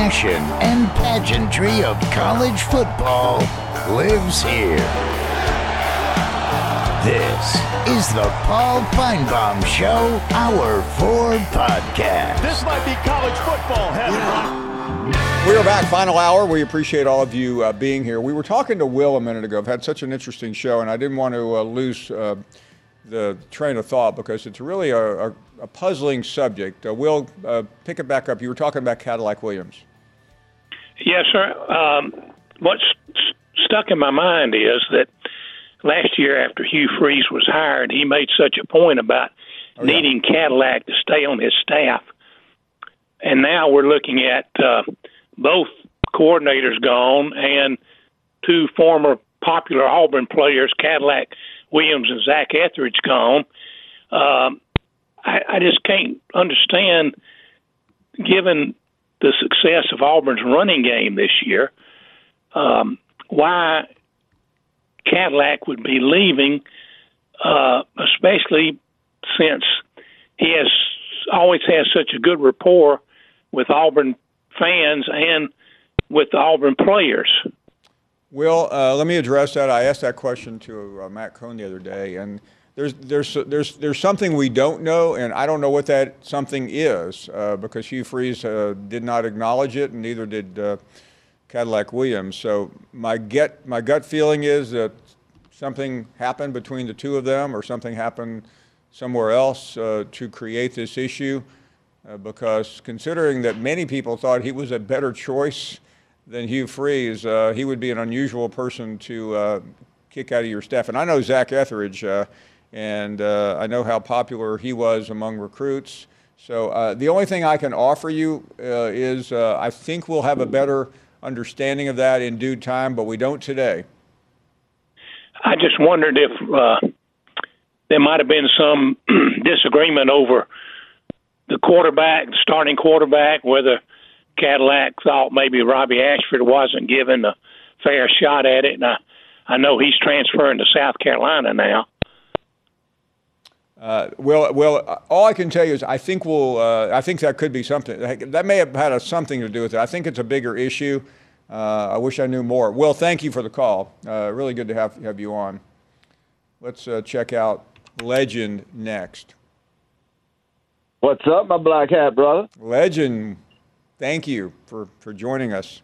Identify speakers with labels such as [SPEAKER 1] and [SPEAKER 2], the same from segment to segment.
[SPEAKER 1] passion and pageantry of college football lives here. This is the Paul Finebaum Show, Hour 4 podcast.
[SPEAKER 2] This might be college football heaven.
[SPEAKER 3] We are back, final hour. We appreciate all of you uh, being here. We were talking to Will a minute ago. I've had such an interesting show, and I didn't want to uh, lose uh, the train of thought because it's really a, a, a puzzling subject. Uh, Will, uh, pick it back up. You were talking about Cadillac Williams.
[SPEAKER 4] Yes, sir. Um, what's stuck in my mind is that last year, after Hugh Freeze was hired, he made such a point about
[SPEAKER 3] Oh, yeah.
[SPEAKER 4] needing Cadillac to stay on his staff. And now we're looking at uh, both coordinators gone and two former popular Auburn players, Cadillac Williams and Zac Etheridge, gone. Um, I, I just can't understand, given the success of Auburn's running game this year, um, why Cadillac would be leaving, uh, especially since he has always has such a good rapport with Auburn fans and with the Auburn players.
[SPEAKER 3] Well, uh, let me address that. I asked that question to uh, Matt Cohn the other day, and there's there's there's there's something we don't know, and I don't know what that something is uh, because Hugh Freeze uh, did not acknowledge it, and neither did uh, Cadillac Williams. So my get my gut feeling is that something happened between the two of them, or something happened somewhere else uh, to create this issue. Uh, because considering that many people thought he was a better choice than Hugh Freeze, uh, he would be an unusual person to kick out of your staff. And I know Zac Etheridge, and uh, I know how popular he was among recruits. So uh, the only thing I can offer you uh, is uh, I think we'll have a better understanding of that in due time, but we don't today.
[SPEAKER 4] I just wondered if uh, there might have been some disagreement over the quarterback, the starting quarterback, whether Cadillac thought maybe Robbie Ashford wasn't given a fair shot at it. And I, I know he's transferring to South Carolina now.
[SPEAKER 3] Uh, well, well, uh, all I can tell you is I think we'll. Uh, I think that could be something. That may have had a, something to do with it. I think it's a bigger issue. Uh, I wish I knew more. Will, thank you for the call. Uh, really good to have have you on. Let's uh, check out Legend next.
[SPEAKER 5] What's up, my black hat brother?
[SPEAKER 3] Legend, thank you for for joining us.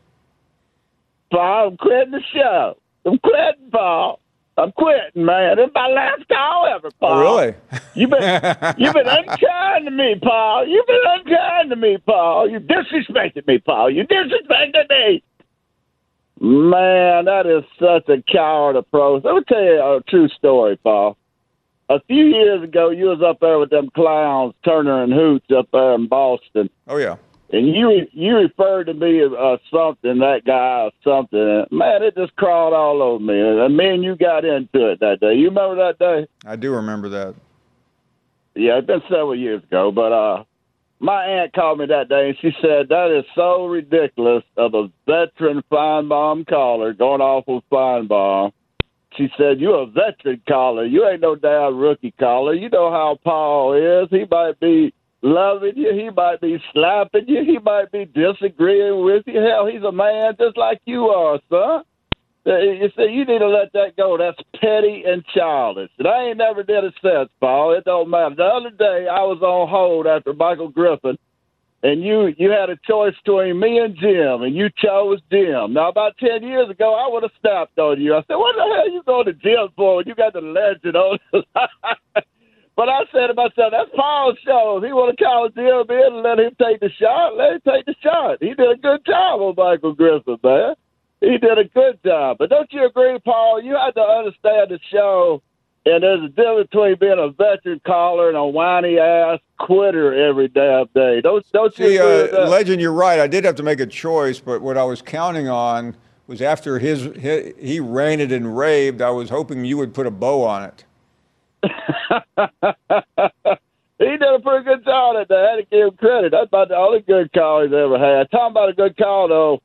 [SPEAKER 5] Paul, I'm quitting the show. I'm quitting, Paul. I'm quitting, man. It's my last call ever, Paul.
[SPEAKER 3] Oh, really?
[SPEAKER 5] You've been you've been unkind to me, Paul. You've been unkind to me, Paul. You disrespected me, Paul. You disrespected me. Man, that is such a coward approach. Let me tell you a true story, Paul. A few years ago, you was up there with them clowns, Turner and Hoots, up there in Boston.
[SPEAKER 3] Oh yeah.
[SPEAKER 5] And you you referred to me as uh, something, that guy or something. Man, it just crawled all over me. And me and you got into it that day. You remember that day?
[SPEAKER 3] I do remember that.
[SPEAKER 5] Yeah, it's been several years ago. But uh, my aunt called me that day, and she said that is so ridiculous of a veteran Finebaum caller going off with Finebaum. She said, "You're a veteran caller. You ain't no damn rookie caller. You know how Paul is. He might be." Loving you, he might be slapping you, he might be disagreeing with you. Hell, he's a man just like you are, son. You see, you need to let that go. That's petty and childish. And I ain't never did it since, Paul. It don't matter. The other day, I was on hold after Michael Griffin, and you you had a choice between me and Jim, and you chose Jim. Now, about ten years ago, I would have snapped on you. I said, "What the hell you going to Jim for? when You got the legend on." but I said to myself, "That's Paul's show. If he want to call in and let him take the shot, let him take the shot. He did a good job on Michael Griffin, man." He did a good job. But don't you agree, Paul? You have to understand the show, and there's a difference between being a veteran caller and a whiny ass quitter every damn day. Don't don't you?
[SPEAKER 3] See, uh, Legend, you're right. I did have to make a choice, but what I was counting on was after his, he, he ranted and raved, I was hoping you would put a bow on it.
[SPEAKER 5] he did a pretty good job at that. I had to give him credit. That's about the only good call he's ever had. Talking about a good call, though,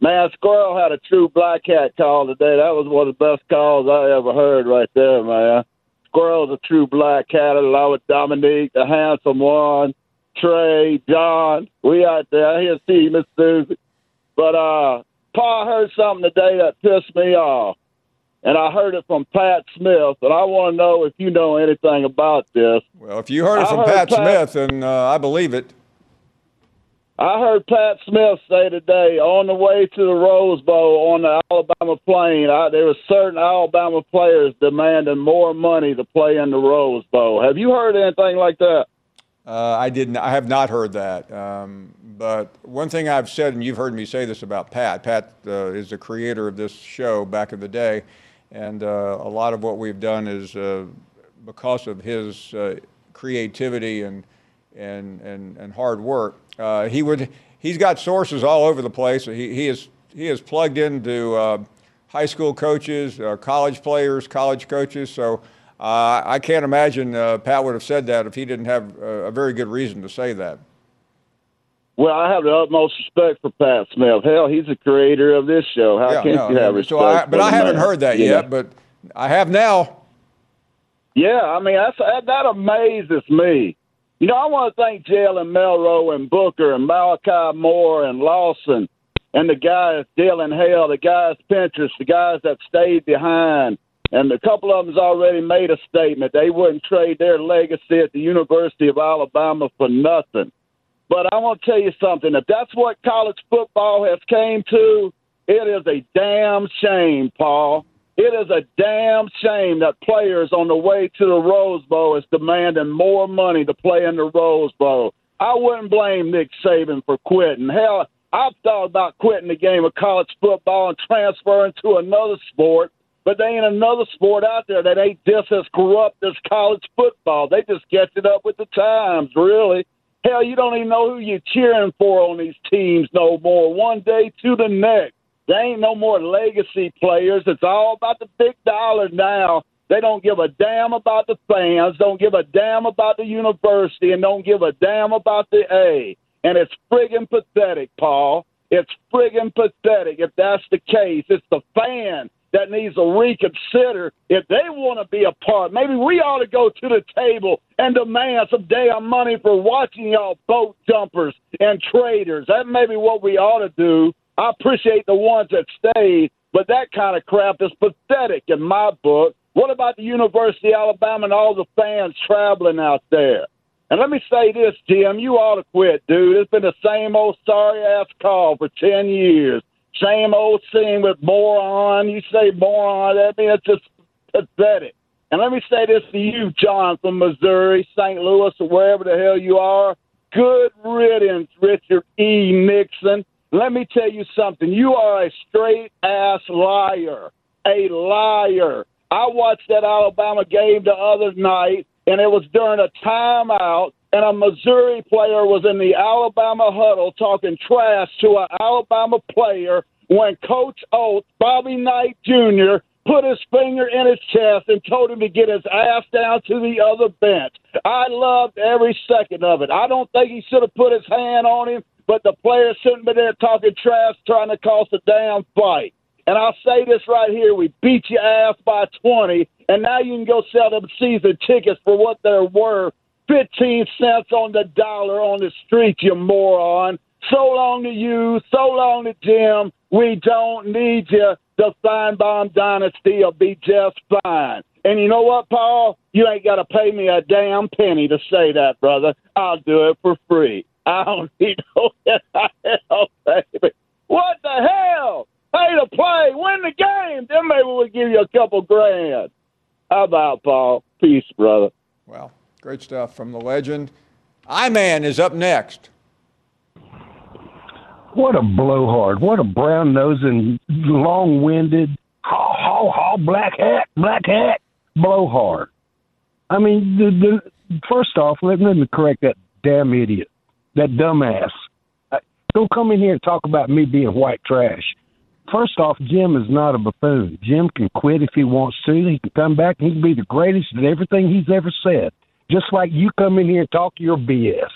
[SPEAKER 5] man, Squirrel had a true black hat call today. That was one of the best calls I ever heard right there, man. Squirrel's a true black cat, along with Dominique, the handsome one, Trey, John. We out there. I hear see Miss Susie. But uh, Paul heard something today that pissed me off, and I heard it from Pat Smith, and I want to know if you know anything about this.
[SPEAKER 3] Well, if you heard it
[SPEAKER 5] I
[SPEAKER 3] from
[SPEAKER 5] heard
[SPEAKER 3] Pat,
[SPEAKER 5] Pat-
[SPEAKER 3] Smith, and uh, I believe it.
[SPEAKER 5] I heard Pat Smith say today on the way to the Rose Bowl on the Alabama plane, I, there were certain Alabama players demanding more money to play in the Rose Bowl. Have you heard anything like that?
[SPEAKER 3] Uh, I didn't. I have not heard that. Um, but one thing I've said, and you've heard me say this about Pat. Pat uh, is the creator of this show back in the day, and uh, a lot of what we've done is uh, because of his uh, creativity and and and, and hard work. Uh, he would. He's got sources all over the place. He he is he is plugged into uh, high school coaches, uh, college players, college coaches. So. I can't imagine Pat would have said that if he didn't have a very good reason to say that.
[SPEAKER 5] Well, I have the utmost respect for Pat Smith. Hell, he's the creator of this show. How
[SPEAKER 3] Yeah,
[SPEAKER 5] can't
[SPEAKER 3] no,
[SPEAKER 5] you have respect?
[SPEAKER 3] so I, but I haven't
[SPEAKER 5] man?
[SPEAKER 3] heard that
[SPEAKER 5] You
[SPEAKER 3] yet, but I have now.
[SPEAKER 5] Yeah, I mean that's that, that amazes me. You know, I want to thank Jalen Milroe and Booker and Malachi Moore and Lawson and the guys Dylan Hale, the guys Pinterest, the guys that stayed behind. And a couple of them's already made a statement. They wouldn't trade their legacy at the University of Alabama for nothing. But I want to tell you something. If that's what college football has came to, it is a damn shame, Paul. It is a damn shame that players on the way to the Rose Bowl is demanding more money to play in the Rose Bowl. I wouldn't blame Nick Saban for quitting. Hell, I've thought about quitting the game of college football and transferring to another sport, but there ain't another sport out there that ain't just as corrupt as college football. They just catch it up with the times, really. Hell, you don't even know who you're cheering for on these teams no more. One day to the next. There ain't no more legacy players. It's all about the big dollar now. They don't give a damn about the fans, don't give a damn about the university, and don't give a damn about the A. And it's friggin' pathetic, Paul. It's friggin' pathetic if that's the case. It's the fan that needs to reconsider if they want to be a part. Maybe we ought to go to the table and demand some damn money for watching y'all boat jumpers and traders. That may be what we ought to do. I appreciate the ones that stayed, but that kind of crap is pathetic in my book. What about the University of Alabama and all the fans traveling out there? And let me say this, Jim, you ought to quit, dude. It's been the same old sorry ass call for 10 years. Same old scene with moron. You say moron, I mean, it's just pathetic. And let me say this to you, John, from Missouri, St. Louis, or wherever the hell you are. Good riddance, Richard E. Nixon. Let me tell you something. You are a straight ass liar. A liar. I watched that Alabama game the other night, and it was during a timeout, and a Missouri player was in the Alabama huddle talking trash to an Alabama player when Coach Oats, Bobby Knight Jr., put his finger in his chest and told him to get his ass down to the other bench. I loved every second of it. I don't think he should have put his hand on him, but the player shouldn't be there talking trash, trying to cause a damn fight. And I'll say this right here: we beat your ass by twenty, and now you can go sell them season tickets for what they're worth, fifteen cents on the dollar on the street, you moron. So long to you, so long to Jim. We don't need you. The Finebaum dynasty will be just fine. And you know what, Paul? You ain't got to pay me a damn penny to say that, brother. I'll do it for free. I don't need no hell, baby. What the hell? Pay to play, win the game. Then maybe we'll give you a couple grand. How about Paul? Peace, brother.
[SPEAKER 3] Well, great stuff from the legend. I-Man is up next.
[SPEAKER 6] What a blowhard. What a brown nosing, long winded, haw, haw, haw, black hat, black hat, blowhard. I mean, the, the, first off, let, let me correct that damn idiot, that dumbass. Uh, Don't come in here and talk about me being white trash. First off, Jim is not a buffoon. Jim can quit if he wants to. He can come back and he can be the greatest at everything he's ever said. Just like you come in here and talk your BS.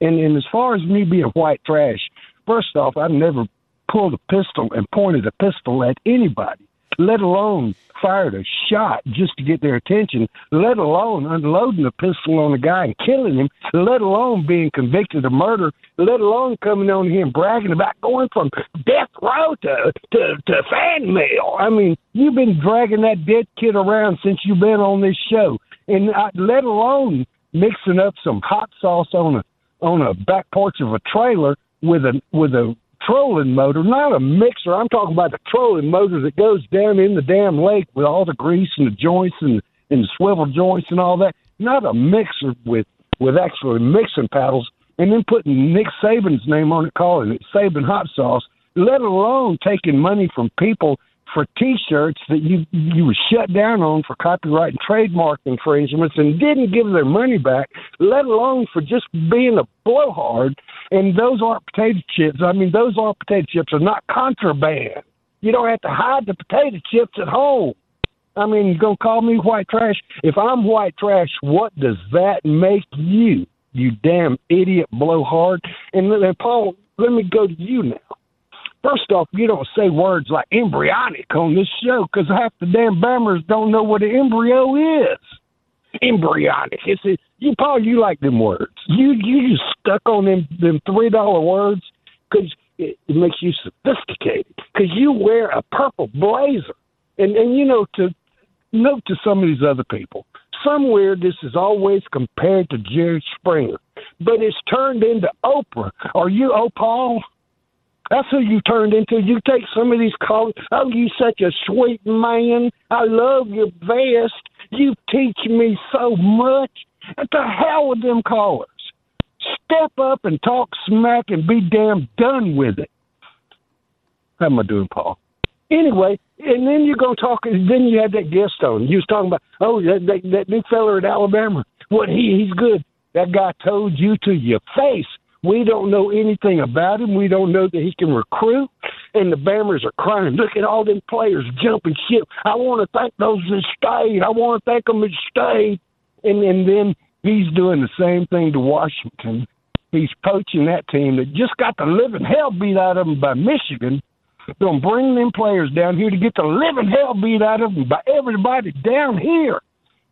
[SPEAKER 6] And, and as far as me being white trash, first off, I've never pulled a pistol and pointed a pistol at anybody. Let alone fired a shot just to get their attention, let alone unloading a pistol on a guy and killing him, let alone being convicted of murder, let alone coming on here and bragging about going from death row to, to, to fan mail. I mean, you've been dragging that dead kid around since you've been on this show. And uh, let alone mixing up some hot sauce on a on a back porch of a trailer with a with a trolling motor, not a mixer. I'm talking about the trolling motor that goes down in the damn lake with all the grease and the joints and and the swivel joints and all that. Not a mixer with with actually mixing paddles and then putting Nick Saban's name on it, calling it Saban hot sauce. Let alone taking money from people for T-shirts that you you were shut down on for copyright and trademark infringements and didn't give their money back, let alone for just being a blowhard. And those aren't potato chips. I mean, those aren't potato chips are not contraband. You don't have to hide the potato chips at home. I mean, you're gonna call me white trash? If I'm white trash, what does that make you? You damn idiot blowhard. And, and Paul, let me go to you now First off, you don't say words like embryonic on this show because half the damn Bammers don't know what an embryo is. Embryonic. It's a, you, Paul. You like them words. You you just stuck on them them three dollar words because it, it makes you sophisticated. Because you wear a purple blazer, and and you know to note to some of these other people. Somewhere this is always compared to Jerry Springer, but it's turned into Oprah. Are you, oh Paul? That's who you turned into. You take some of these callers. Oh, you such a sweet man. I love your vest. You teach me so much. What the hell with them callers? Step up and talk smack and be damn done with it. How am I doing, Paul? Anyway, and then you're gonna talk. Then you had that guest on. You was talking about, oh, that that, that new feller at Alabama. What he he's good. That guy told you to your face we don't know anything about him. We don't know that he can recruit. And the Bammers are crying, look at all them players jumping ship. I want to thank those that stayed. I want to thank them that stayed. And, and then he's doing the same thing to Washington. He's coaching that team that just got the living hell beat out of them by Michigan. Gonna bring them players down here to get the living hell beat out of them by everybody down here.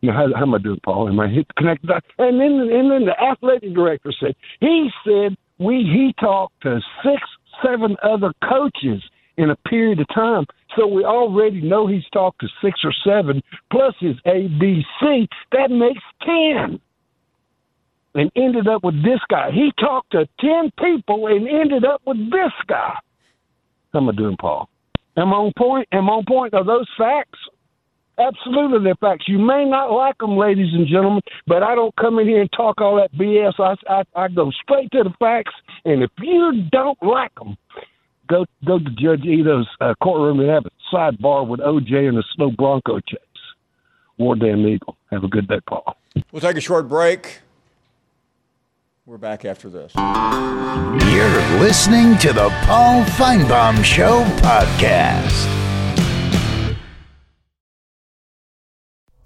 [SPEAKER 6] You know, how, how am I doing, Paul? Am I hit connected? And then, and then the athletic director said he said we he talked to six, seven other coaches in a period of time. So we already know he's talked to six or seven plus his ABC. That makes ten. And ended up with this guy. He talked to ten people and ended up with this guy. How am I doing, Paul? Am I on point? Am I on point? Are those facts? Absolutely, they're facts. You may not like them, ladies and gentlemen, but I don't come in here and talk all that BS. I, I, I go straight to the facts, and if you don't like them, go go to Judge Ito's uh, courtroom and have a sidebar with OJ and the Snow Bronco chase. War damn eagle. Have a good day, Paul.
[SPEAKER 3] We'll take a short break. We're back after this.
[SPEAKER 1] You're listening to the Paul Finebaum Show podcast.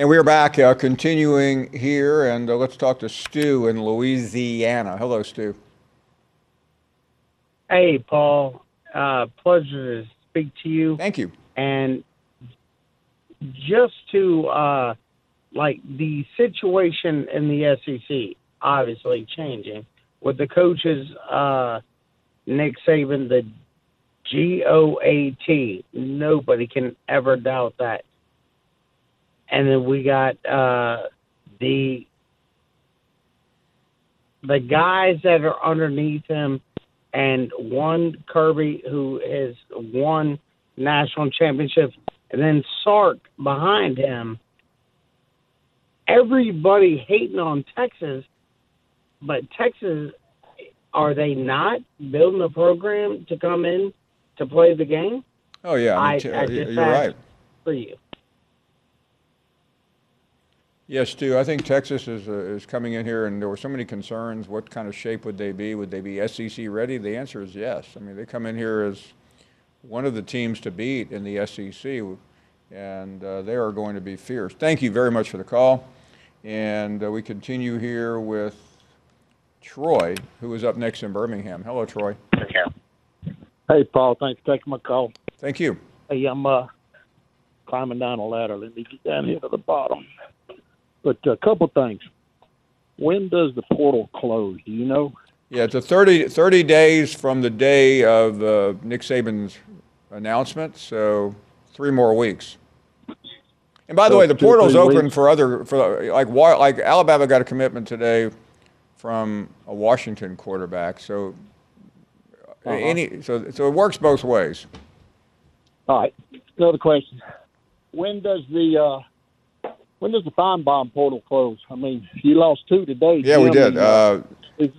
[SPEAKER 3] And we are back, uh, continuing here, and uh, let's talk to Stu in Louisiana. Hello, Stu.
[SPEAKER 7] Hey, Paul. Uh, pleasure to speak to you.
[SPEAKER 3] Thank you.
[SPEAKER 7] And just to, uh, like, the situation in the SEC, obviously changing with the coaches, uh, Nick Saban, the G O A T. Nobody can ever doubt that. And then we got uh, the the guys that are underneath him, and one Kirby who has won national championships, and then Sark behind him. Everybody hating on Texas, but Texas, are they not building a program to come in to play the game?
[SPEAKER 3] Oh yeah, I mean,
[SPEAKER 7] I just
[SPEAKER 3] you're right.
[SPEAKER 7] For you.
[SPEAKER 3] Yes, Stu. I think Texas is uh, is coming in here, and there were so many concerns. What kind of shape would they be? Would they be SEC ready? The answer is yes. I mean, they come in here as one of the teams to beat in the SEC, and uh, they are going to be fierce. Thank you very much for the call, and uh, we continue here with Troy, who is up next in Birmingham. Hello, Troy.
[SPEAKER 8] Hey, Paul. Thanks for taking my call.
[SPEAKER 3] Thank you.
[SPEAKER 8] Hey, I'm uh, climbing down a ladder. Let me get down here to the bottom. But a couple things. When does the portal close? Do you know?
[SPEAKER 3] Yeah, it's a 30, 30 days from the day of uh, Nick Saban's announcement, so three more weeks. And by the
[SPEAKER 8] So
[SPEAKER 3] way, the
[SPEAKER 8] two,
[SPEAKER 3] portal's open
[SPEAKER 8] weeks?
[SPEAKER 3] for other for like like Alabama got a commitment today from a Washington quarterback. So
[SPEAKER 8] Uh-huh.
[SPEAKER 3] any so so it works both ways.
[SPEAKER 8] All right. Another question. When does the uh, when does the Finebaum portal close? I mean, you lost two today.
[SPEAKER 3] Yeah, we did. Uh,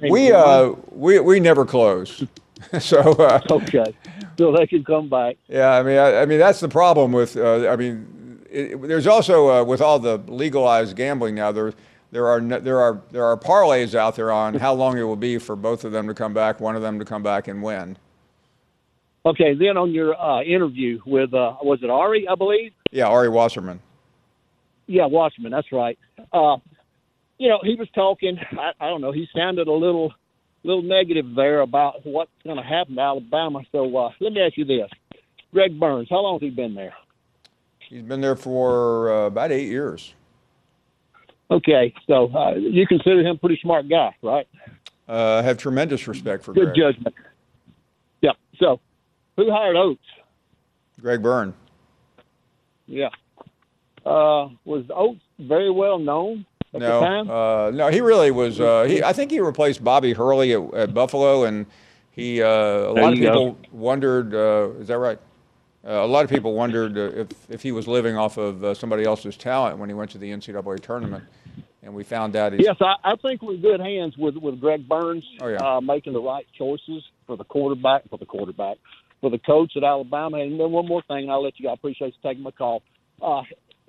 [SPEAKER 3] we uh we we never close. so uh,
[SPEAKER 8] okay, so they can come back.
[SPEAKER 3] Yeah, I mean, I, I mean that's the problem with. Uh, I mean, it, there's also uh, with all the legalized gambling now. There, there are no, there are there are parlays out there on how long it will be for both of them to come back, one of them to come back and win.
[SPEAKER 8] Okay, then on your uh, interview with uh, was it Ari? I believe.
[SPEAKER 3] Yeah, Ari Wasserman.
[SPEAKER 8] Yeah, Watchman. That's right. Uh, you know, he was talking. I, I don't know. He sounded a little, little negative there about what's going to happen to Alabama. So uh, let me ask you this: Greg Burns, how long has he been there?
[SPEAKER 3] He's been there for uh, about eight years.
[SPEAKER 8] Okay, so uh, you consider him a pretty smart guy, right?
[SPEAKER 3] Uh, I have tremendous respect for
[SPEAKER 8] Good
[SPEAKER 3] Greg.
[SPEAKER 8] judgment. Yeah. So, who hired Oats?
[SPEAKER 3] Greg Byrne.
[SPEAKER 8] Yeah. Uh, was Oats very well known at the time?
[SPEAKER 3] No, uh, no, he really was. Uh, he, I think he replaced Bobby Hurley at, at Buffalo, and he. Uh, a
[SPEAKER 8] There
[SPEAKER 3] lot of
[SPEAKER 8] you go.
[SPEAKER 3] people wondered. Uh, is that right? Uh, a lot of people wondered uh, if if he was living off of uh, somebody else's talent when he went to the NCAA tournament, and we found out he's.
[SPEAKER 8] Yes, I, I think we're good hands with with Greg Burns
[SPEAKER 3] Oh, yeah.
[SPEAKER 8] uh, making the right choices for the quarterback, for the quarterback, for the coach at Alabama. And then one more thing, and I'll let you. go. I appreciate you taking my call. Uh,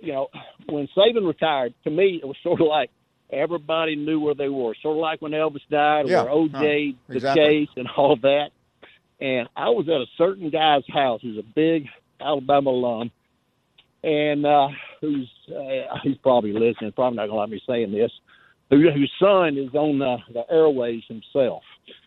[SPEAKER 8] you know, when Saban retired, to me it was sort of like everybody knew where they were. Sort of like when Elvis died,
[SPEAKER 3] Yeah,
[SPEAKER 8] or OJ,
[SPEAKER 3] huh,
[SPEAKER 8] the
[SPEAKER 3] exactly.
[SPEAKER 8] case, and all that. And I was at a certain guy's house who's a big Alabama alum, and uh, who's uh, he's probably listening. Probably not gonna like me saying this. Who, whose son is on the, the airways himself.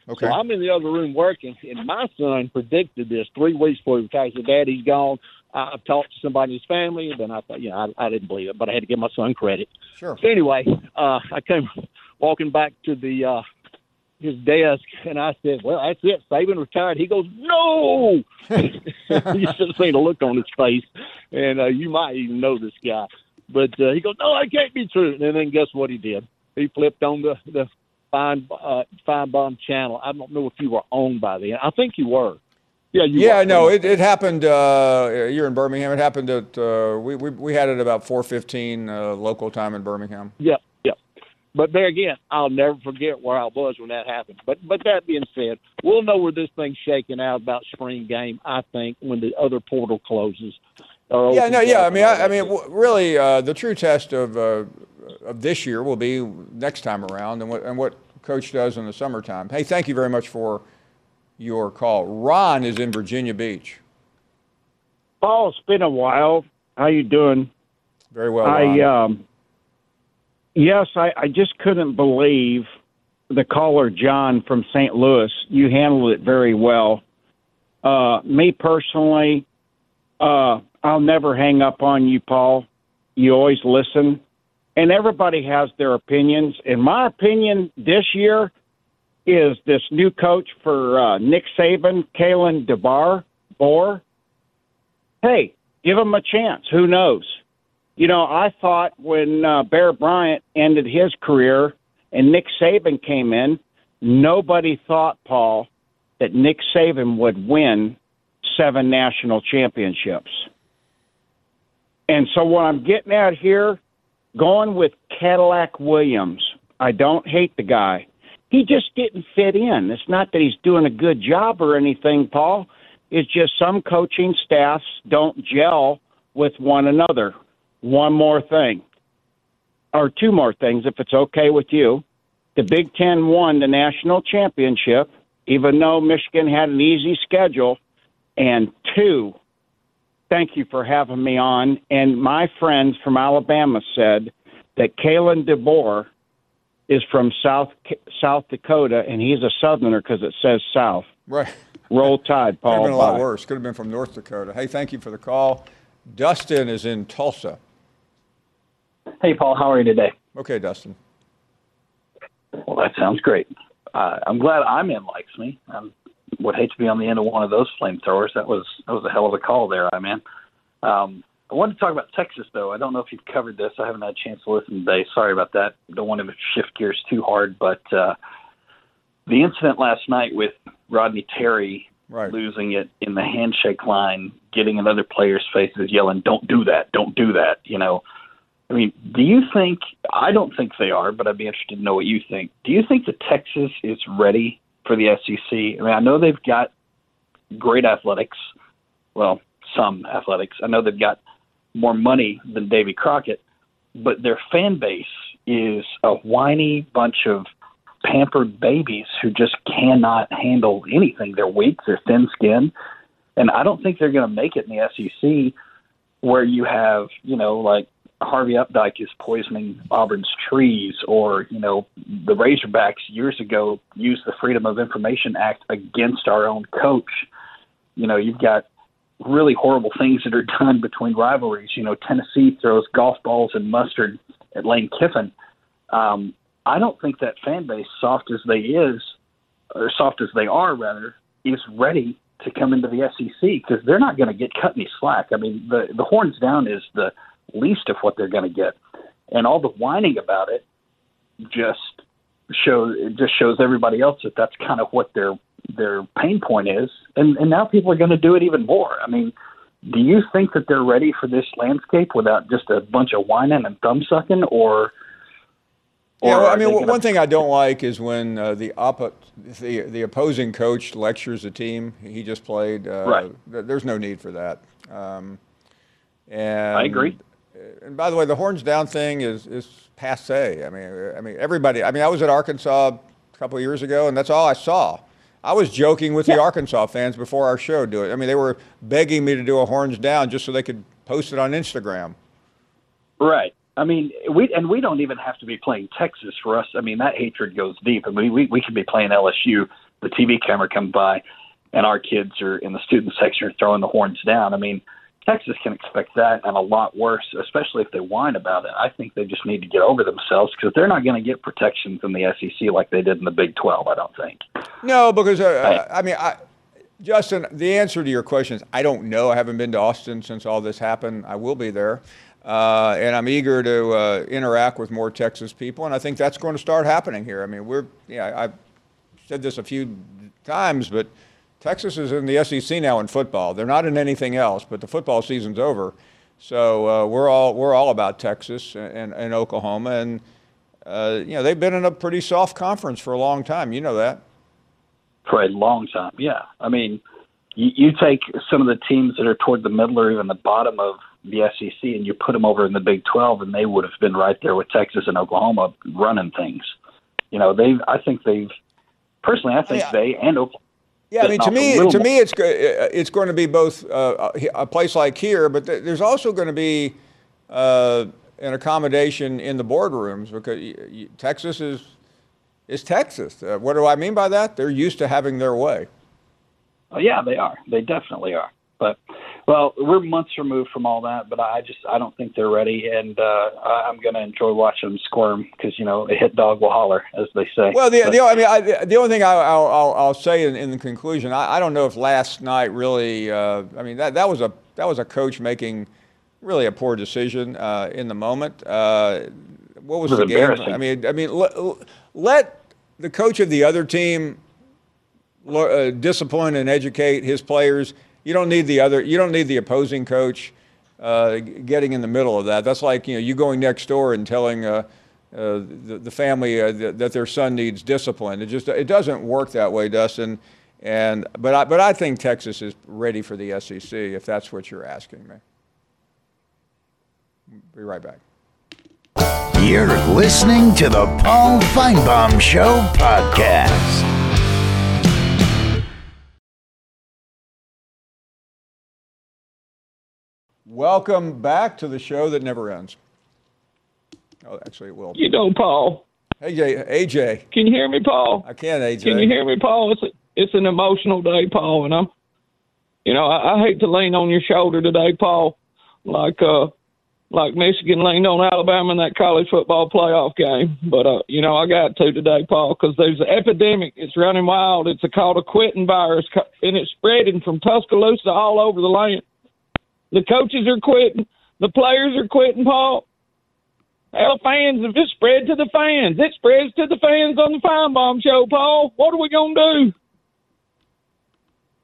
[SPEAKER 3] Okay.
[SPEAKER 8] So I'm in the other room working, and my son predicted this three weeks before he retired. He said, "Daddy's gone." I- I've talked to somebody in his family, and then I thought, you know, I, I didn't believe it, but I had to give my son credit.
[SPEAKER 3] Sure.
[SPEAKER 8] So anyway, uh, I came walking back to the uh, his desk, and I said, "Well, that's it. Saban retired." He goes, "No." you should have seen the look on his face, and uh, you might even know this guy. But uh, he goes, "No, that can't be true." And then guess what he did? He flipped on the the fine uh, Finebaum channel. I don't know if you were owned by then. I think you were. Yeah,
[SPEAKER 3] yeah, no, it, it happened. Uh, you're in Birmingham. It happened at uh, we, we we had it about 4:15 uh, local time in Birmingham.
[SPEAKER 8] Yep, yep. But there again, I'll never forget where I was when that happened. But but that being said, we'll know where this thing's shaking out about spring game. I think when the other portal closes.
[SPEAKER 3] Yeah, no, yeah. I mean, I, I mean, w- really, uh, the true test of uh, of this year will be next time around, and what and what coach does in the summertime. Hey, thank you very much for your call. Ron is in Virginia Beach.
[SPEAKER 9] Paul, it's been a while. How you doing?
[SPEAKER 3] Very well.
[SPEAKER 9] I um, yes, I, I just couldn't believe the caller John from St. Louis. You handled it very well. Uh, me personally, uh, I'll never hang up on you, Paul. You always listen, and everybody has their opinions. In my opinion, this year is this new coach for uh, Nick Saban, Kalen DeBar. Bohr, hey, give him a chance. Who knows? You know, I thought when uh, Bear Bryant ended his career and Nick Saban came in, nobody thought, Paul, that Nick Saban would win seven national championships. And so, what I'm getting at here, going with Cadillac Williams, I don't hate the guy. He just didn't fit in. It's not that he's doing a good job or anything, Paul. It's just some coaching staffs don't gel with one another. One more thing, or two more things, if it's okay with you. The Big Ten won the national championship, even though Michigan had an easy schedule. And two, thank you for having me on. And my friends from Alabama said that Kalen DeBoer is from South South Dakota, and he's a Southerner because it says South.
[SPEAKER 3] Right.
[SPEAKER 9] Roll Tide, Paul.
[SPEAKER 3] Could have been a lot
[SPEAKER 9] Bye.
[SPEAKER 3] worse. Could have been from North Dakota. Hey, thank you for the call. Dustin is in Tulsa.
[SPEAKER 10] Hey, Paul, how are you today?
[SPEAKER 3] Okay, Dustin.
[SPEAKER 10] Well, that sounds great. Uh, I'm glad I-Man likes me. I would hate to be on the end of one of those flamethrowers. That was that was a hell of a call there, I man. Um, I wanted to talk about Texas, though. I don't know if you've covered this. I haven't had a chance to listen today. Sorry about that. Don't want to shift gears too hard, but uh, the incident last night with Rodney Terry
[SPEAKER 3] right.
[SPEAKER 10] losing it in the handshake line, getting in other players' faces, yelling, "Don't do that! Don't do that!" You know. I mean, do you think? I don't think they are, but I'd be interested to know what you think. Do you think that Texas is ready for the SEC? I mean, I know they've got great athletics. Well, some athletics. I know they've got more money than Davy Crockett, but their fan base is a whiny bunch of pampered babies who just cannot handle anything. They're weak, they're thin skinned, and I don't think they're going to make it in the SEC where you have, you know, like Harvey Updike is poisoning Auburn's trees, or you know, the Razorbacks years ago used the Freedom of Information Act against our own coach. You know, you've got really horrible things that are done between rivalries. You know, Tennessee throws golf balls and mustard at Lane Kiffin. Um, I don't think that fan base, soft as they is, or soft as they are rather, is ready to come into the SEC because they're not going to get cut any slack. I mean, the the horns down is the least of what they're going to get, and all the whining about it just shows it just shows everybody else that that's kind of what their their pain point is, and and now people are going to do it even more. I mean, do you think that they're ready for this landscape without just a bunch of whining and thumb sucking, or?
[SPEAKER 3] Yeah, well, I mean, one
[SPEAKER 10] gonna-
[SPEAKER 3] thing I don't like is when uh, the, oppo- the the opposing coach lectures the team he just played. Uh,
[SPEAKER 10] Right.
[SPEAKER 3] th- There's no need for that. Um, and
[SPEAKER 10] I agree.
[SPEAKER 3] And by the way, the horns down thing is is passe. I mean, I mean everybody. I mean, I was at Arkansas a couple of years ago, and that's all I saw. I was joking with the Arkansas fans before our show. Do it. I mean, they were begging me to do a horns down just so they could post it on Instagram.
[SPEAKER 10] Right. I mean, we and we don't even have to be playing Texas for us. I mean, that hatred goes deep. I mean, we we could be playing LSU. The TV camera comes by, and our kids are in the student section are throwing the horns down. I mean, Texas can expect that and a lot worse, especially if they whine about it. I think they just need to get over themselves because they're not going to get protections in the SEC like they did in the Big Twelve. I don't think.
[SPEAKER 3] No, because uh, I mean, I, Justin, the answer to your question is I don't know. I haven't been to Austin since all this happened. I will be there, uh, and I'm eager to uh, interact with more Texas people, and I think that's going to start happening here. I mean, we're yeah, I've said this a few times, but Texas is in the SEC now in football. They're not in anything else, but the football season's over, so uh, we're all we're all about Texas and, and, Oklahoma, and uh, you know they've been in a pretty soft conference for a long time. You know that.
[SPEAKER 10] for a long time. Yeah, I mean, you, you take some of the teams that are toward the middle or even the bottom of the SEC, and you put them over in the Big Twelve, and they would have been right there with Texas and Oklahoma running things. You know, they've. I think they've. Personally, I think they and Oklahoma.
[SPEAKER 3] Yeah, I mean, to
[SPEAKER 10] bitten off a
[SPEAKER 3] me, to
[SPEAKER 10] more.
[SPEAKER 3] me, it's uh, it's going to be both uh, a place like here, but th- there's also going to be uh, an accommodation in the boardrooms because y- y- Texas is is Texas. Uh, what do I mean by that? They're used to having their way.
[SPEAKER 10] Oh, yeah, they are. They definitely are. But Well, we're months removed from all that, but I just I don't think they're ready, and uh, I'm going to enjoy watching them squirm because you know a hit dog will holler, as they say.
[SPEAKER 3] Well, the,
[SPEAKER 10] But-
[SPEAKER 3] the, I mean, I, the only thing I, I'll, I'll, I'll say in, in the conclusion, I, I don't know if last night really. Uh, I mean, that, that was a that was a coach making really a poor decision uh, in the moment. Uh, what was
[SPEAKER 10] was
[SPEAKER 3] the game? I mean, I mean, let, let the coach of the other team uh, discipline and educate his players. You don't need the other. You don't need the opposing coach uh, getting in the middle of that. That's like you know you going next door and telling uh, uh, the, the family uh, that, that their son needs discipline. It just it doesn't work that way, Dustin. And but I but I think Texas is ready for the SEC if that's what you're asking me. Be right back.
[SPEAKER 1] You're listening to the Paul Finebaum Show podcast.
[SPEAKER 3] Welcome back to the show that never ends. Oh, actually, it will.
[SPEAKER 11] You know, Paul.
[SPEAKER 3] Hey, AJ. AJ.
[SPEAKER 11] Can you hear me, Paul?
[SPEAKER 3] I can, AJ.
[SPEAKER 11] Can you hear me, Paul? It's a, it's an emotional day, Paul, and I'm, you know, I, I hate to lean on your shoulder today, Paul, like uh, like Michigan leaned on Alabama in that college football playoff game. But uh, you know, I got to today, Paul, because there's an epidemic. It's running wild. It's a, called a quitting virus, and it's spreading from Tuscaloosa all over the land. The coaches are quitting. The players are quitting, Paul. Hell, fans have just spread to the fans. It spreads to the fans on the Finebaum show, Paul. What are we going to do?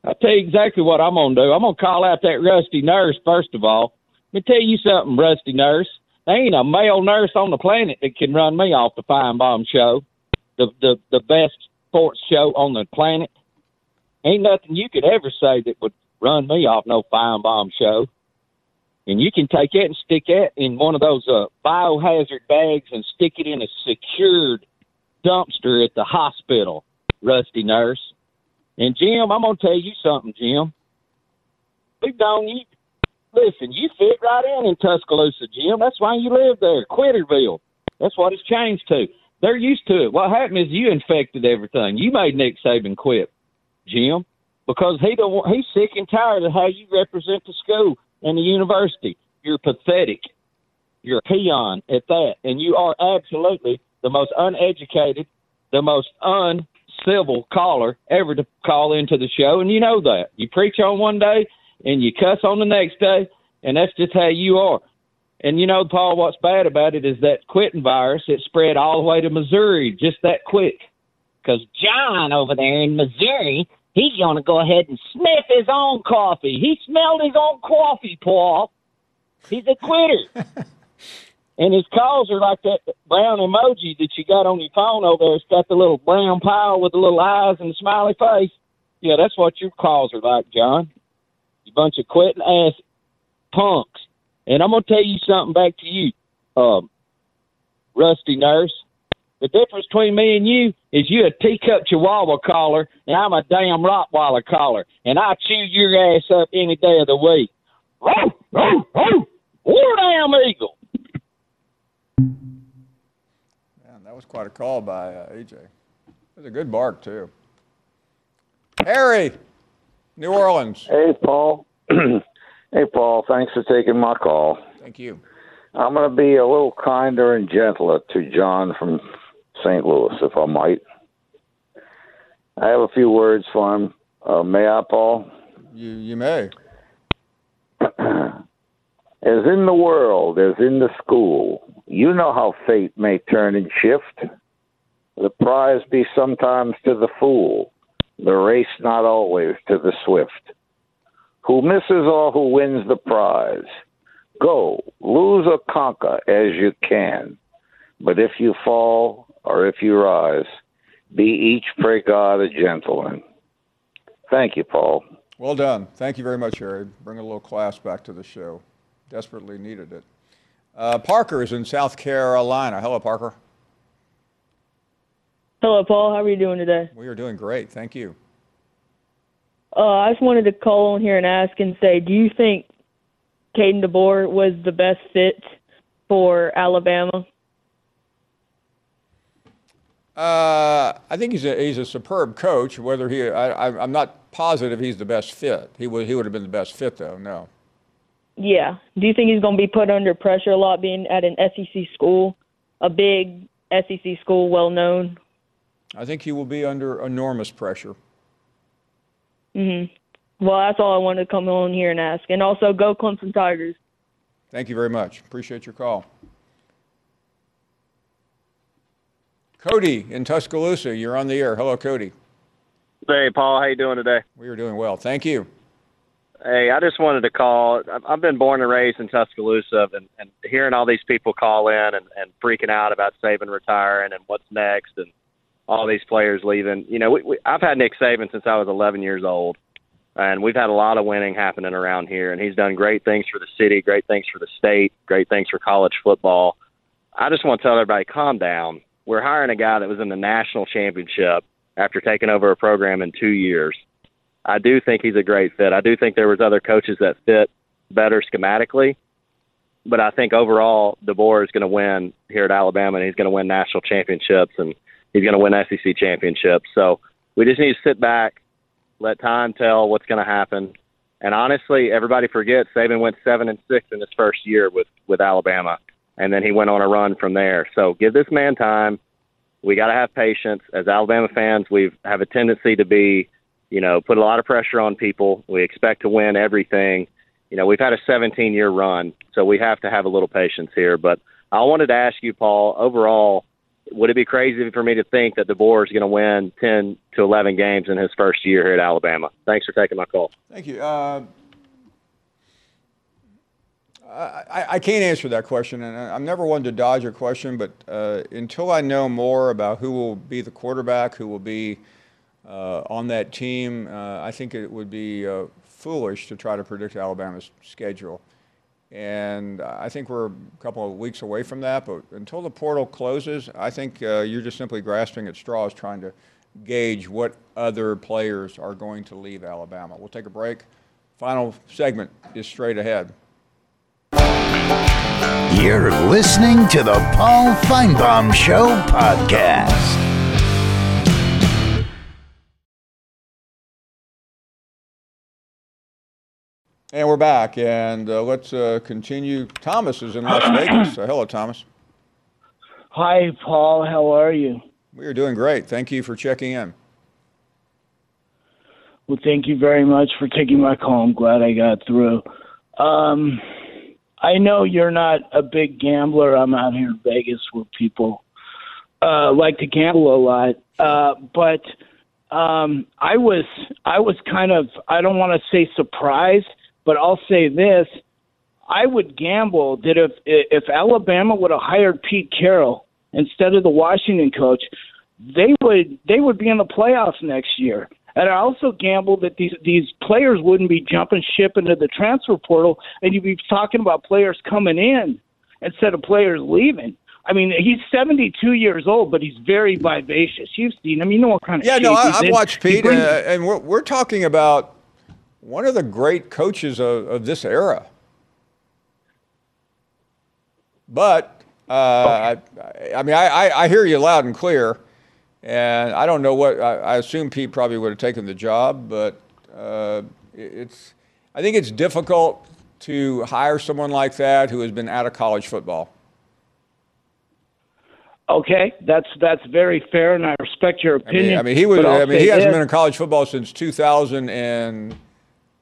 [SPEAKER 11] I'll tell you exactly what I'm going to do. I'm going to call out that rusty nurse, first of all. Let me tell you something, rusty nurse. There ain't a male nurse on the planet that can run me off the Finebaum show, the, the, the best sports show on the planet. Ain't nothing you could ever say that would run me off no Finebaum show and you can take it and stick it in one of those uh, biohazard bags and stick it in a secured dumpster at the hospital, Rusty Nurse. And Jim, I'm gonna tell you something, Jim. We've known you. Listen, you fit right in in Tuscaloosa, Jim. That's why you live there, Quitterville. That's what it's changed to. They're used to it. What happened is you infected everything. You made Nick Saban quit, Jim, because he don't. want- He's sick and tired of how you represent the school and the university. You're pathetic. You're a peon at that, and you are absolutely the most uneducated, the most uncivil caller ever to call into the show, and you know that. You preach on one day and you cuss on the next day, and that's just how you are. And you know, Paul, what's bad about it is that quitting virus. It spread all the way to Missouri just that quick. Because John over there in Missouri, he's going to go ahead and sniff his own coffee. He smelled his own coffee, Paul. He's a quitter. and his calls are like that brown emoji that you got on your phone over there. It's got the little brown pile with the little eyes and the smiley face. Yeah, that's what your calls are like, John. You bunch of quitting ass punks. And I'm going to tell you something back to you, um, Rusty Nurse. The difference between me and you is you a teacup chihuahua collar, and I'm a damn Rottweiler collar, and I chew your ass up any day of the week. Row, row, row. War damn eagle.
[SPEAKER 3] Man, that was quite a call by uh, AJ. It was a good bark too. Harry, New Orleans.
[SPEAKER 12] Hey, Paul. hey, Paul. Thanks for taking my call.
[SPEAKER 3] Thank you.
[SPEAKER 12] I'm going to be a little kinder and gentler to John from St. Louis, if I might. I have a few words for him. Uh, may I, Paul?
[SPEAKER 3] You you may.
[SPEAKER 12] As in the world, as in the school, you know how fate may turn and shift. The prize be sometimes to the fool, the race not always to the swift. Who misses or who wins the prize? Go, lose or conquer as you can. But if you fall or if you rise, be each, pray God, a gentleman. Thank you, Paul.
[SPEAKER 3] Well done. Thank you very much, Harry. Bring a little class back to the show. Desperately needed it. Uh, Parker is in South Carolina. Hello, Parker.
[SPEAKER 13] Hello, Paul. How are you doing today?
[SPEAKER 3] We are doing great. Thank you.
[SPEAKER 13] Uh, I just wanted to call on here and ask and say, do you think Caden DeBoer was the best fit for Alabama?
[SPEAKER 3] Uh, I think he's a he's a superb coach. Whether he, I, I, I'm not positive he's the best fit. He would he would have been the best fit though. No.
[SPEAKER 13] Yeah. Do you think he's going to be put under pressure a lot being at an SEC school, a big SEC school, well known?
[SPEAKER 3] I think he will be under enormous pressure.
[SPEAKER 13] Mhm. Well, that's all I wanted to come on here and ask. And also, go Clemson Tigers.
[SPEAKER 3] Thank you very much. Appreciate your call. Cody in Tuscaloosa, you're on the air. Hello, Cody.
[SPEAKER 14] Hey, Paul. How you doing today?
[SPEAKER 3] We are doing well. Thank you.
[SPEAKER 14] Hey, I just wanted to call. I've- been born and raised in Tuscaloosa, and, and hearing all these people call in and, and freaking out about Saban retiring and what's next, and all these players leaving. You know, we, we, I've had Nick Saban since I was 11 years old, and we've had a lot of winning happening around here, and he's done great things for the city, great things for the state, great things for college football. I just want to tell everybody, calm down. We're hiring a guy that was in the national championship after taking over a program in two years. I do think he's a great fit. I do think there was other coaches that fit better schematically, but I think overall DeBoer is going to win here at Alabama, and he's going to win national championships, and he's going to win SEC championships. So we just need to sit back, let time tell what's going to happen. And honestly, everybody forgets Saban went seven and six in his first year with with Alabama, and then he went on a run from there. So give this man time. We got to have patience. As Alabama fans, we have a tendency to be you know, put a lot of pressure on people. We expect to win everything. You know, we've had a 17 year run, so we have to have a little patience here. But I wanted to ask you, Paul, overall, would it be crazy for me to think that DeBoer is going to win 10 to 11 games in his first year here at Alabama? Thanks for taking my call.
[SPEAKER 3] Thank you. Uh, I, I can't answer that question, and I'm never one to dodge a question. But uh, until I know more about who will be the quarterback, who will be uh, on that team, uh, I think it would be uh, foolish to try to predict Alabama's schedule. And I think we're a couple of weeks away from that. But until the portal closes, I think uh, you're just simply grasping at straws trying to gauge what other players are going to leave Alabama. We'll take a break. Final segment is straight ahead.
[SPEAKER 1] You're listening to the Paul Finebaum Show podcast.
[SPEAKER 3] And we're back, and uh, let's uh, continue. Thomas is in Las Vegas. Uh, hello, Thomas.
[SPEAKER 15] Hi, Paul. How are you?
[SPEAKER 3] We are doing great. Thank you for checking in.
[SPEAKER 15] Well, thank you very much for taking my call. I'm glad I got through. Um, I know you're not a big gambler. I'm out here in Vegas where people uh, like to gamble a lot, uh, but um, I was I was kind of I don't want to say surprised, but I'll say this: I would gamble that if if Alabama would have hired Pete Carroll instead of the Washington coach, they would they would be in the playoffs next year. And I also gamble that these these players wouldn't be jumping ship into the transfer portal, and you'd be talking about players coming in instead of players leaving. I mean, he's 72 years old, but he's very vivacious. You've seen him. You know what kind of
[SPEAKER 3] yeah. No, I,
[SPEAKER 15] in.
[SPEAKER 3] watched
[SPEAKER 15] He
[SPEAKER 3] Pete,
[SPEAKER 15] brings-
[SPEAKER 3] uh, and we're, we're talking about one of the great coaches of, of this era. But uh, I, I mean, I, I, I hear you loud and clear, and I don't know what I, I assume Pete probably would have taken the job, but uh, it- it's I think it's difficult to hire someone like that who has been out of college football.
[SPEAKER 15] Okay, that's that's very fair, and I respect your
[SPEAKER 3] I
[SPEAKER 15] opinion.
[SPEAKER 3] mean, I mean, he was.
[SPEAKER 15] I'll
[SPEAKER 3] mean, he hasn't been in college football since 2000 and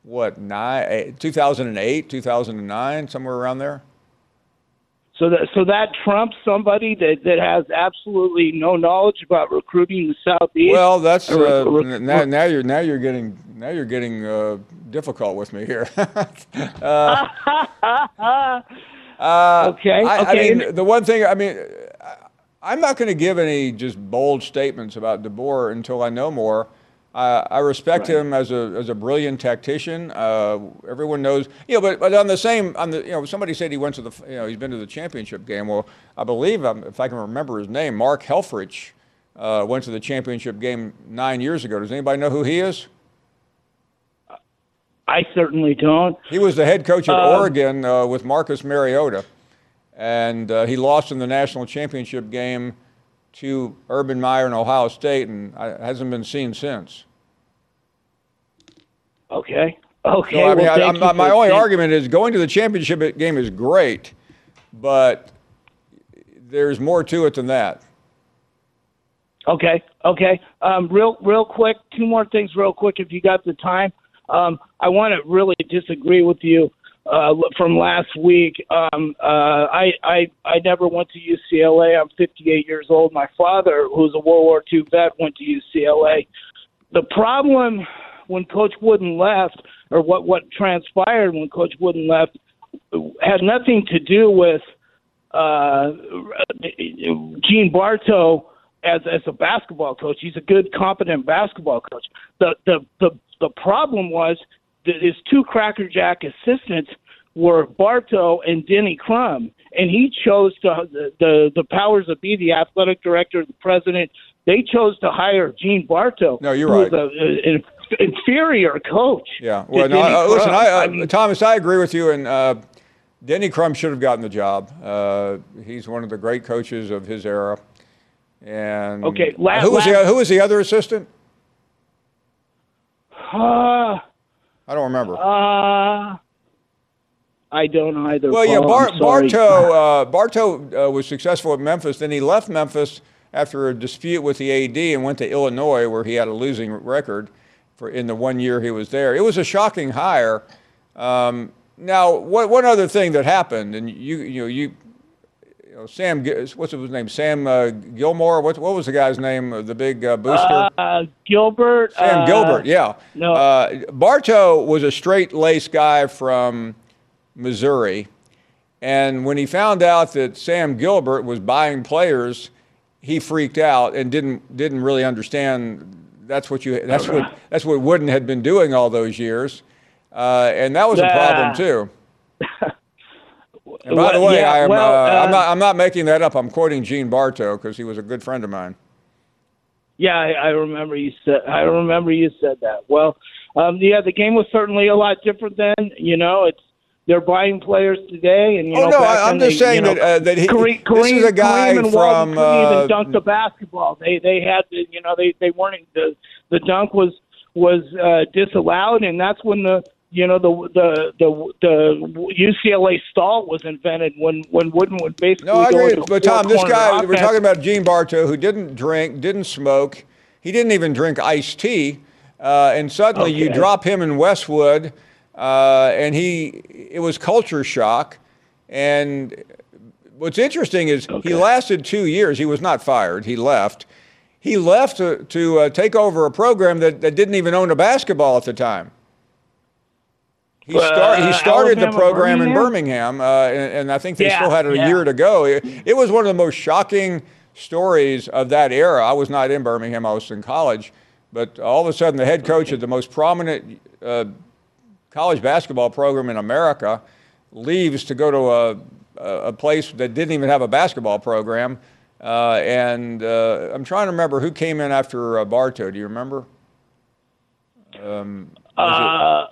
[SPEAKER 3] what nine, eh, 2008, 2009, somewhere around there.
[SPEAKER 15] So that so that trumps somebody that that has absolutely no knowledge about recruiting the southeast.
[SPEAKER 3] Well, that's uh, now, now you're now you're getting now you're getting uh, difficult with me here. uh, uh,
[SPEAKER 15] Okay,
[SPEAKER 3] I, I mean, the one thing I mean, I'm not going to give any just bold statements about DeBoer until I know more. Uh, I respect him as a as a brilliant tactician. Uh, everyone knows, you know. But but on the same, on the you know, somebody said he went to the you know he's been to the championship game. Well, I believe um, if I can remember his name, Mark Helfrich uh, went to the championship game nine years ago. Does anybody know who he is?
[SPEAKER 15] I certainly don't.
[SPEAKER 3] He was the head coach at
[SPEAKER 15] Um,
[SPEAKER 3] Oregon uh, with Marcus Mariota, and uh, he lost in the national championship game to Urban Meyer and Ohio State, and I, hasn't been seen since.
[SPEAKER 15] Okay. Okay.
[SPEAKER 3] So, I mean,
[SPEAKER 15] well,
[SPEAKER 3] I,
[SPEAKER 15] you
[SPEAKER 3] my only
[SPEAKER 15] saying-
[SPEAKER 3] argument is going to the championship game is great, but there's more to it than that.
[SPEAKER 15] Okay, okay. Um, real, real quick, two more things, real quick, if you got the time. Um, I want to really disagree with you uh, from last week. Um, uh, I, I, I never went to UCLA. I'm 58 years old. My father, who's a World War II vet, went to UCLA. The problem when Coach Wooden left, or what what transpired when Coach Wooden left, had nothing to do with uh, Gene Bartow as as a basketball coach. He's a good, competent basketball coach. The the the the problem was his two crackerjack assistants were Bartow and Denny Crum, and he chose to the the, powers that be, the athletic director, the president. They chose to hire Gene Bartow.
[SPEAKER 3] No, you're
[SPEAKER 15] who
[SPEAKER 3] right.
[SPEAKER 15] an inferior coach.
[SPEAKER 3] Yeah. Well, no,
[SPEAKER 15] Denny
[SPEAKER 3] uh, listen,
[SPEAKER 15] Crum.
[SPEAKER 3] I, uh, Thomas, I agree with you. And uh, Denny Crum should have gotten the job. Uh, he's one of the great coaches of his era. And
[SPEAKER 15] Okay, la-
[SPEAKER 3] who was the who was the other assistant?
[SPEAKER 15] Uh,
[SPEAKER 3] I don't remember.
[SPEAKER 15] uh, I don't either.
[SPEAKER 3] Well, yeah,
[SPEAKER 15] Paul,
[SPEAKER 3] Bar- Bartow, uh, Bartow uh, was successful at Memphis. Then he left Memphis after a dispute with the AD and went to Illinois, where he had a losing record for in the one year he was there. It was a shocking hire. Um, now, what one other thing that happened, and you you know you. Know, Sam, what's his name? Sam uh, Gilmore. What, what was the guy's name? uh, The big uh, booster.
[SPEAKER 15] Uh, Gilbert.
[SPEAKER 3] Sam
[SPEAKER 15] uh,
[SPEAKER 3] Gilbert, yeah.
[SPEAKER 15] no.
[SPEAKER 3] Uh, Bartow was a straight laced guy from Missouri. And when he found out that Sam Gilbert was buying players, he freaked out and didn't didn't really understand that's what you that's what that's what Wooden had been doing all those years. Uh, and that was a problem too. And by the way,
[SPEAKER 15] yeah,
[SPEAKER 3] I am,
[SPEAKER 15] well,
[SPEAKER 3] uh, I'm,
[SPEAKER 15] uh,
[SPEAKER 3] not, I'm not making that up. I'm quoting Gene Bartow because he was a good friend of mine.
[SPEAKER 15] Yeah, I, I remember you said. I remember you said that. Well, um, yeah, the game was certainly a lot different then. You know, it's they're buying players today, and you
[SPEAKER 3] Oh,
[SPEAKER 15] know.
[SPEAKER 3] no, I- I'm
[SPEAKER 15] then
[SPEAKER 3] just
[SPEAKER 15] they,
[SPEAKER 3] saying
[SPEAKER 15] you know,
[SPEAKER 3] that, uh, that he-
[SPEAKER 15] Kareem,
[SPEAKER 3] this is a
[SPEAKER 15] Kareem-
[SPEAKER 3] guy
[SPEAKER 15] Kareem and Walton
[SPEAKER 3] from,
[SPEAKER 15] couldn't
[SPEAKER 3] uh,
[SPEAKER 15] even dunk the basketball. They they had to, you know they they weren't the the dunk was was uh, disallowed, and that's when the you know the the the the UCLA stall was invented when when Wooden would basically
[SPEAKER 3] No, I agree. But Tom, this guy, we're talking about Gene Bartow, who didn't drink, didn't smoke. He didn't even drink iced tea. Uh, and suddenly you drop him in Westwood, uh, and he, it was culture shock. And what's interesting is he lasted two years. He was not fired, he left. He left to, to uh, take over a program that, that didn't even own a basketball at the time. He, start, he
[SPEAKER 15] Uh,
[SPEAKER 3] started the program in
[SPEAKER 15] Birmingham?
[SPEAKER 3] Birmingham, uh, and, and I think they
[SPEAKER 15] Yeah,
[SPEAKER 3] still had it a
[SPEAKER 15] yeah.
[SPEAKER 3] year to go. It, it was one of the most shocking stories of that era. I was not in Birmingham, I was in college. But all of a sudden, the head coach of the most prominent uh, college basketball program in America leaves to go to a, a place that didn't even have a basketball program. Uh, and uh, I'm trying to remember who came in after uh, Bartow. Do you remember? Um, it-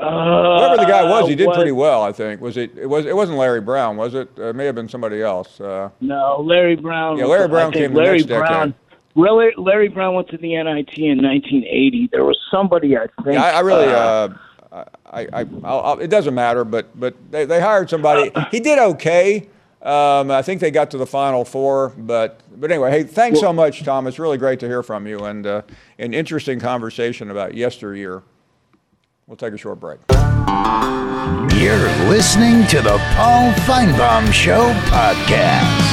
[SPEAKER 15] Uh, uh,
[SPEAKER 3] Whoever the guy was, he did
[SPEAKER 15] was-
[SPEAKER 3] pretty well, I think. Was it? It was. It wasn't Larry Brown, was it? Uh, it may have been somebody else. Uh,
[SPEAKER 15] No, Larry Brown.
[SPEAKER 3] Yeah, Larry Brown came
[SPEAKER 15] Larry. Brown. Larry, Larry Brown went to the NIT in 1980. There was somebody I think.
[SPEAKER 3] yeah, I, I really.
[SPEAKER 15] uh,
[SPEAKER 3] Uh, I, I, I'll, I'll, it doesn't matter, but but they, they hired somebody. He did okay. Um, I think they got to the final four, but but anyway, hey, thanks so much, Tom. It's really great to hear from you and uh, an interesting conversation about yesteryear. We'll take a short break.
[SPEAKER 1] You're listening to the Paul Finebaum Show podcast.